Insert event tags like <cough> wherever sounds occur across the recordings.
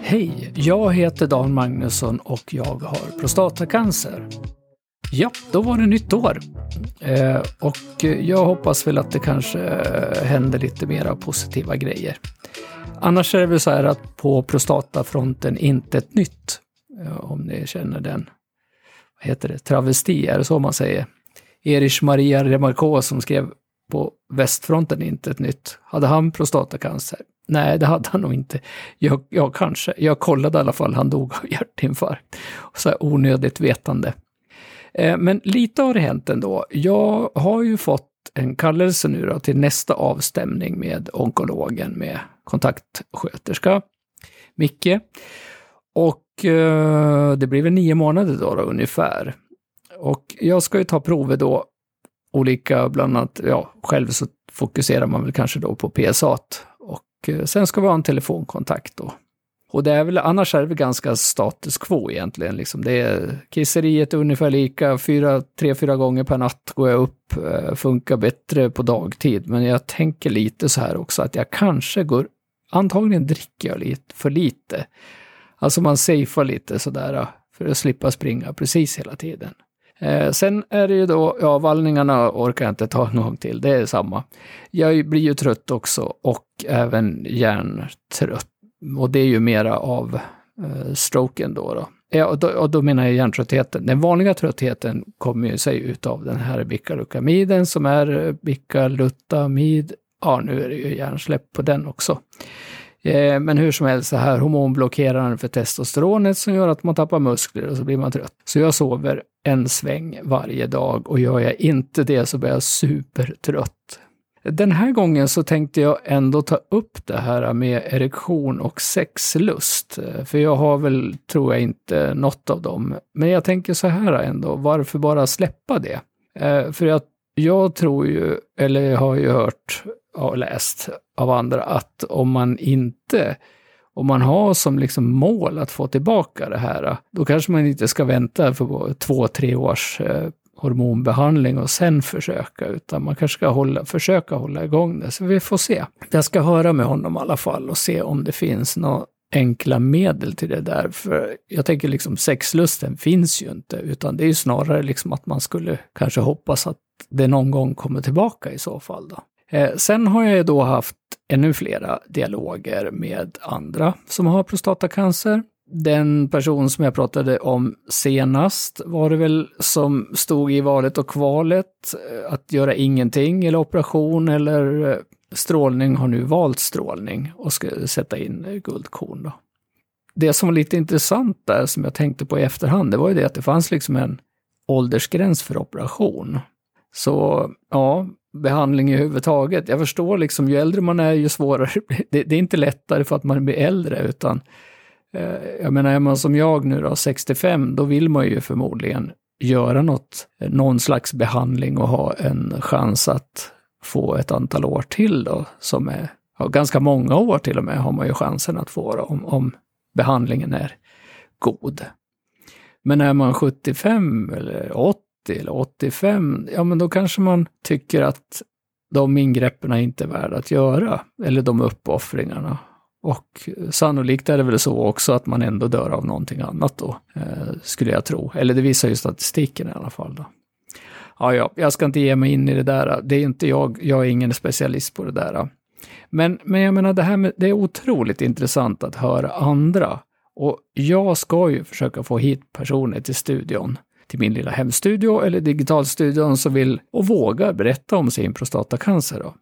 Hej, jag heter Dan Magnusson och jag har prostatacancer. Ja, då var det nytt år. Eh, och jag hoppas väl att det kanske eh, händer lite mera positiva grejer. Annars är det väl så här att på prostatafronten inte ett nytt, eh, om ni känner den, vad heter det, travesti, är det så man säger? Erich Maria Remarquault som skrev på västfronten inte ett nytt. Hade han prostatacancer? Nej, det hade han nog inte. Jag, jag kanske. Jag kollade i alla fall, han dog av hjärtinfarkt. Så här onödigt vetande. Eh, men lite har det hänt ändå. Jag har ju fått en kallelse nu då till nästa avstämning med onkologen, med kontaktsköterska, Micke. Och eh, det blir väl nio månader då, då ungefär. Och jag ska ju ta prover då, olika, bland annat, ja, själv så fokuserar man väl kanske då på PSA. Och eh, sen ska vi ha en telefonkontakt då. Och det är väl, annars är det väl ganska status quo egentligen. Liksom. Det är, kisseriet är ungefär lika, fyra, tre, fyra gånger per natt går jag upp, eh, funkar bättre på dagtid. Men jag tänker lite så här också att jag kanske går, antagligen dricker jag lite för lite. Alltså man safear lite sådär för att slippa springa precis hela tiden. Eh, sen är det ju då, ja, vallningarna orkar jag inte ta <laughs> en gång till, det är samma. Jag blir ju trött också och även hjärntrött. Och det är ju mera av eh, stroken då. då. Ja, och då, och då menar jag hjärntröttheten. Den vanliga tröttheten kommer ju sig utav den här bikalukamiden som är bikalutamid. Ja, nu är det ju hjärnsläpp på den också. Eh, men hur som helst, så här hormonblockeraren för testosteronet som gör att man tappar muskler och så blir man trött. Så jag sover en sväng varje dag och gör jag inte det så blir jag supertrött. Den här gången så tänkte jag ändå ta upp det här med erektion och sexlust. Eh, för jag har väl, tror jag, inte något av dem. Men jag tänker så här ändå, varför bara släppa det? Eh, för jag, jag tror ju, eller jag har ju hört och läst av andra, att om man inte om man har som liksom mål att få tillbaka det här, då kanske man inte ska vänta för två, tre års eh, hormonbehandling och sen försöka, utan man kanske ska hålla, försöka hålla igång det. Så vi får se. Jag ska höra med honom i alla fall och se om det finns några enkla medel till det där. För jag tänker liksom sexlusten finns ju inte, utan det är ju snarare liksom att man skulle kanske hoppas att det någon gång kommer tillbaka i så fall. Då. Eh, sen har jag då haft ännu flera dialoger med andra som har prostatacancer. Den person som jag pratade om senast var det väl som stod i valet och kvalet eh, att göra ingenting eller operation eller eh, strålning har nu valt strålning och ska sätta in eh, guldkorn. Då. Det som var lite intressant där som jag tänkte på i efterhand, det var ju det att det fanns liksom en åldersgräns för operation. Så ja, behandling överhuvudtaget. Jag förstår liksom, ju äldre man är, ju svårare <laughs> det, det är inte lättare för att man blir äldre, utan eh, jag menar, är man som jag nu då, 65, då vill man ju förmodligen göra något, eh, någon slags behandling och ha en chans att få ett antal år till då, som är, ja, ganska många år till och med har man ju chansen att få då, om, om behandlingen är god. Men är man 75 eller 80 eller 85, ja men då kanske man tycker att de ingreppen är inte är värda att göra, eller de uppoffringarna. Och sannolikt är det väl så också att man ändå dör av någonting annat då, eh, skulle jag tro. Eller det visar ju statistiken i alla fall. Då. Ja, ja, jag ska inte ge mig in i det där. Det är inte jag, jag är ingen specialist på det där. Men, men jag menar, det här med, det är otroligt intressant att höra andra. Och jag ska ju försöka få hit personer till studion till min lilla hemstudio eller digitalstudion som vill och vågar berätta om sin prostatacancer. Då.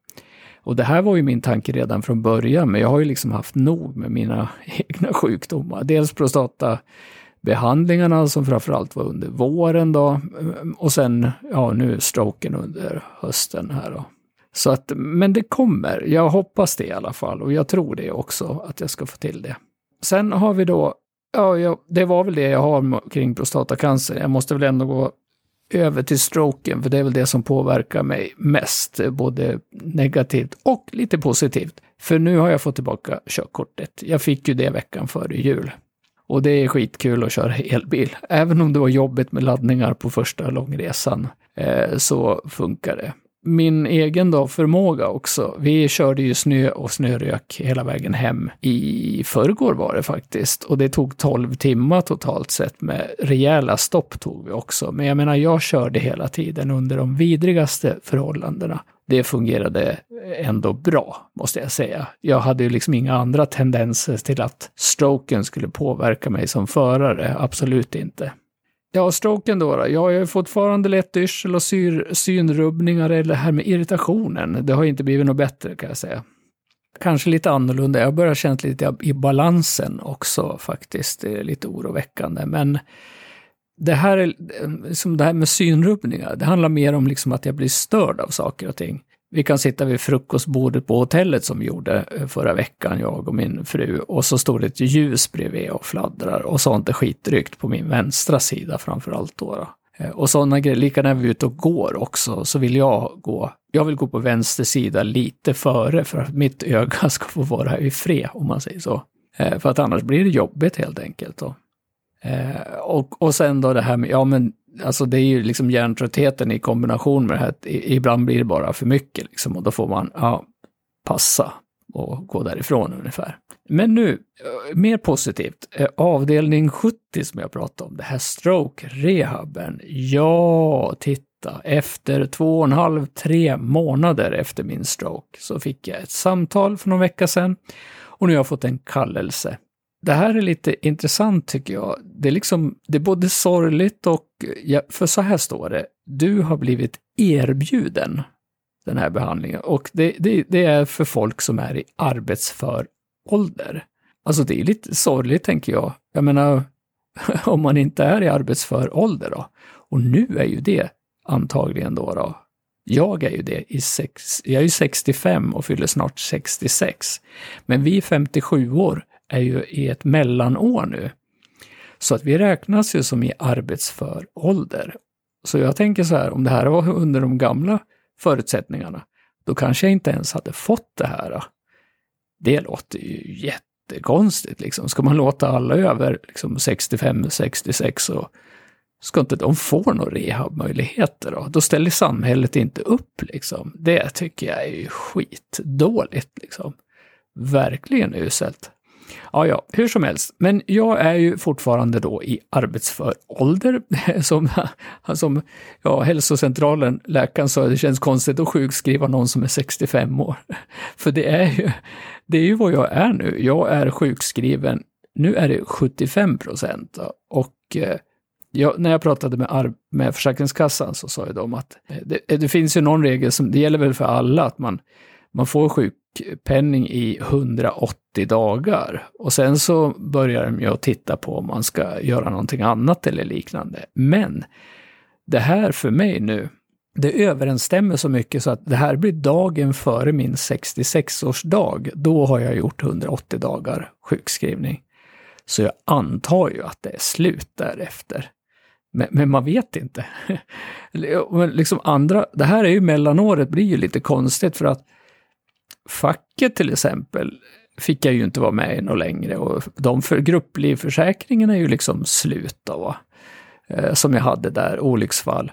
Och det här var ju min tanke redan från början, men jag har ju liksom haft nog med mina <laughs> egna sjukdomar. Dels prostatabehandlingarna som framförallt var under våren då, och sen, ja nu stroken under hösten här då. Så att, men det kommer, jag hoppas det i alla fall, och jag tror det också, att jag ska få till det. Sen har vi då Ja, jag, det var väl det jag har kring prostatacancer. Jag måste väl ändå gå över till stroken, för det är väl det som påverkar mig mest, både negativt och lite positivt. För nu har jag fått tillbaka körkortet. Jag fick ju det veckan före jul. Och det är skitkul att köra elbil, även om det var jobbigt med laddningar på första långresan. eh, så funkar det. Min egen då förmåga också. Vi körde ju snö och snörök hela vägen hem. I förrgår var det faktiskt. Och det tog 12 timmar totalt sett med rejäla stopp tog vi också. Men jag menar, jag körde hela tiden under de vidrigaste förhållandena det fungerade ändå bra, måste jag säga. Jag hade ju liksom inga andra tendenser till att stroken skulle påverka mig som förare, absolut inte. Ja, stroken då, då. Jag har ju fortfarande lätt yrsel och syr, synrubbningar eller det här med irritationen. Det har inte blivit något bättre kan jag säga. Kanske lite annorlunda. Jag börjar känna lite i balansen också faktiskt. Det är lite oroväckande. Men det här, är, liksom det här med synrubbningar, det handlar mer om liksom att jag blir störd av saker och ting. Vi kan sitta vid frukostbordet på hotellet som vi gjorde eh, förra veckan, jag och min fru, och så står det ett ljus bredvid och fladdrar och sånt är skitryckt på min vänstra sida framför allt då. då. Eh, och sådana grejer, lika när vi är ute och går också, så vill jag gå, jag vill gå på vänster sida lite före för att mitt öga <laughs> ska få vara i fred, om man säger så. Eh, för att annars blir det jobbigt helt enkelt. Då. Eh, och, och sen då det här med, ja men alltså det är ju liksom hjärntröttheten i kombination med det här, ibland blir det bara för mycket liksom och då får man, ja, passa och gå därifrån ungefär. Men nu, eh, mer positivt, eh, avdelning 70 som jag pratade om, det här stroke-rehaben. Ja, titta, efter två och en halv, tre månader efter min stroke så fick jag ett samtal för någon vecka sedan och nu har jag fått en kallelse det här är lite intressant tycker jag. Det är liksom, det är både sorgligt och, ja, för så här står det, du har blivit erbjuden den här behandlingen och det, det, det är för folk som är i arbetsför ålder. Alltså det är lite sorgligt tänker jag. Jag menar, <laughs> om man inte är i arbetsför ålder då. Och nu är ju det antagligen då, då jag är ju det i sex, jag är ju 65 och fyller snart 66. Men vi 57 år är ju i ett mellanår nu. Så att vi räknas ju som i arbetsför ålder. Så jag tänker så här, om det här var under de gamla förutsättningarna, då kanske jag inte ens hade fått det här. Det låter ju jättekonstigt liksom. Ska man låta alla över liksom 65, 66 och ska inte de få några rehabmöjligheter då? Då ställer samhället inte upp liksom. Det tycker jag är skitdåligt liksom. Verkligen uselt. Ja, ja, hur som helst. Men jag är ju fortfarande då i arbetsför ålder. <laughs> Som, som ja, hälsocentralen, läkaren sa, det känns konstigt att sjukskriva någon som är 65 år. <laughs> För det är ju, det är ju vad jag är nu. Jag är sjukskriven, nu är det 75 procent. Och eh, jag, när jag pratade med, med Försäkringskassan så sa ju de att eh, det, eh, det, finns ju någon regel som, det gäller väl för alla, att man, man får sjukpenning i 180 dagar. Och sen så börjar de ju att titta på om man ska göra någonting annat eller liknande. Men det här för mig nu, det överensstämmer så mycket så att det här blir dagen före min 66-årsdag. Då har jag gjort 180 dagar sjukskrivning. Så jag antar ju att det är slut därefter. Men, men man vet inte. <laughs> liksom andra, det här är ju mellanåret, blir ju lite konstigt för att facket till exempel fick jag ju inte vara med i något längre och de för grupplivförsäkringen är ju liksom slut då, eh, som jag hade där, olycksfall.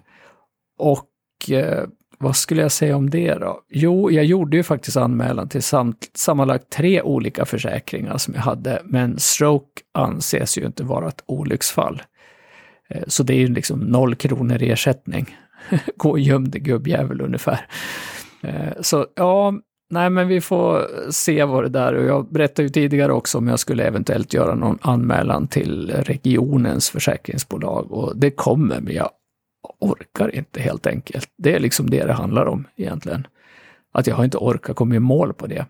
Och eh, vad skulle jag säga om det då? Jo, jag gjorde ju faktiskt anmälan till samt, sammanlagt tre olika försäkringar som jag hade, men stroke anses ju inte vara ett olycksfall. Eh, så det är ju liksom noll kronor i ersättning. <laughs> Gå och göm dig gubbjävel ungefär. Eh, så ja, Nej, men vi får se vad det där och jag berättade ju tidigare också om jag skulle eventuellt göra någon anmälan till regionens försäkringsbolag och det kommer, men jag orkar inte helt enkelt. Det är liksom det det handlar om egentligen. Att jag har inte orkat komma i mål på det.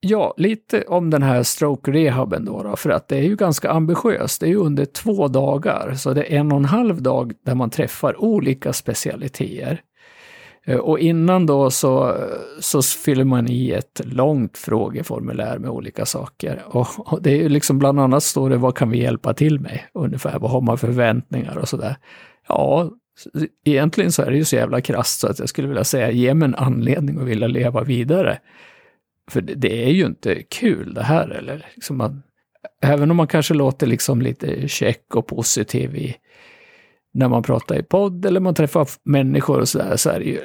Ja, lite om den här stroke rehaben då, då, för att det är ju ganska ambitiöst. Det är ju under två dagar, så det är en och en halv dag där man träffar olika specialiteter. Eh, och innan då så, så fyller man i ett långt frågeformulär med olika saker. Och, och det är ju liksom bland annat står det vad kan vi hjälpa till med? Ungefär vad har man för förväntningar och sådär. Ja, egentligen så är det ju så jävla krasst så att jag skulle vilja säga ge mig en anledning att vilja leva vidare. För det, det är ju inte kul det här. Eller liksom man, även om man kanske låter liksom lite check och positiv i, när man pratar i podd eller man träffar människor och sådär så är det ju,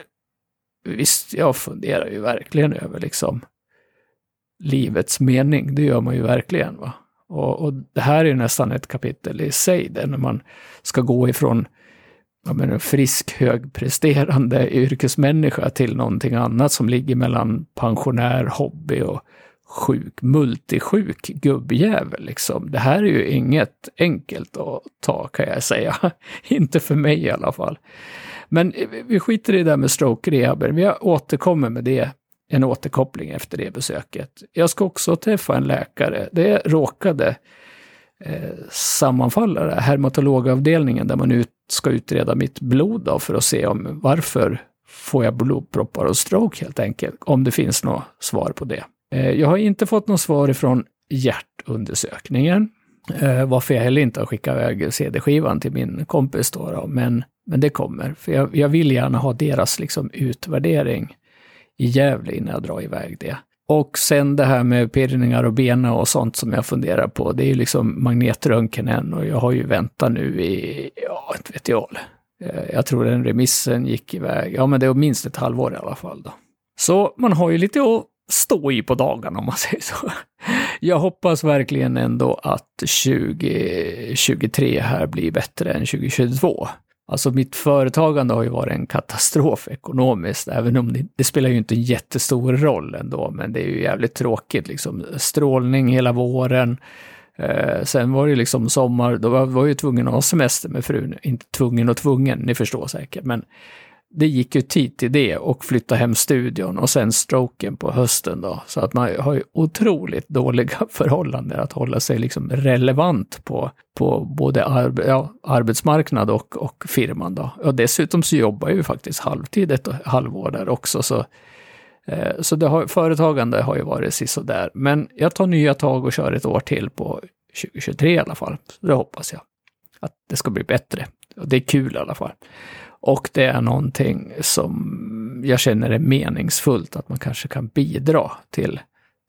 visst, jag funderar ju verkligen över liksom livets mening. Det gör man ju verkligen. va. Och, och det här är ju nästan ett kapitel i sig, där när man ska gå ifrån ja, men en frisk, högpresterande yrkesmänniska till någonting annat som ligger mellan pensionär, hobby och sjuk, multisjuk gubbjävel. Liksom. Det här är ju inget enkelt att ta kan jag säga. <laughs> Inte för mig i alla fall. Men eh, vi skiter i det där med stroke rehaben. Vi återkommer med det, en återkoppling efter det besöket. Jag ska också träffa en läkare. Det råkade eh, sammanfalla, det, hermatologavdelningen, där man ut, ska utreda mitt blod då, för att se om varför får jag blodproppar och stroke helt enkelt, om det finns något svar på det. Eh, jag har inte fått något svar ifrån hjärtundersökningen, eh, varför jag heller inte har skickat iväg CD-skivan till min kompis då, då. Men, men det kommer, för jag, jag vill gärna ha deras liksom, utvärdering i Gävle innan jag drar iväg det. Och sen det här med pirrningar och bena och sånt som jag funderar på, det är ju liksom magnetröntgen än och jag har ju väntat nu i, ja, inte vet jag. Eh, jag tror den remissen gick iväg, ja men det är minst ett halvår i alla fall då. Så man har ju lite att stå i på dagarna om man <laughs> säger så. Jag hoppas verkligen ändå att 2023 här blir bättre än 2022. Alltså mitt företagande har ju varit en katastrof ekonomiskt, även om det, det, spelar ju inte en jättestor roll ändå, men det är ju jävligt tråkigt liksom. Strålning hela våren. Eh, sen var det ju liksom sommar, då var, var jag ju tvungen att ha semester med frun. Inte tvungen och tvungen, ni förstår säkert, men det gick ju tid till det och flytta hem studion och sen stroken på hösten då. Så att man har ju otroligt dåliga <laughs> förhållanden att hålla sig liksom relevant på, på både arbe, ja, arbetsmarknad och, och firman då. Och dessutom så jobbar jag ju faktiskt halvtid ett halvår där också. Så, eh, så det har, företagande har ju varit sisådär. Men jag tar nya tag och kör ett år till på 2023 i alla fall. Så det hoppas jag. Att det ska bli bättre. Och det är kul i alla fall. Och det är någonting som jag känner är meningsfullt, att man kanske kan bidra till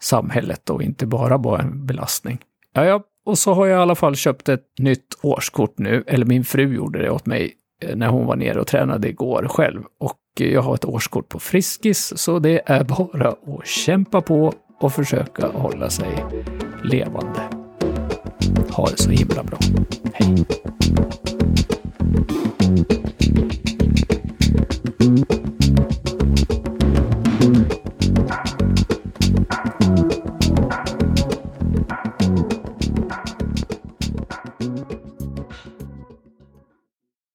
samhället och inte bara vara en belastning. Ja, ja, och så har jag i alla fall köpt ett nytt årskort nu, eller min fru gjorde det åt mig eh, när hon var nere och tränade igår själv. Och jag har ett årskort på Friskis, så det är bara att kämpa på och försöka hålla sig levande. Ha det så himla bra. Hej!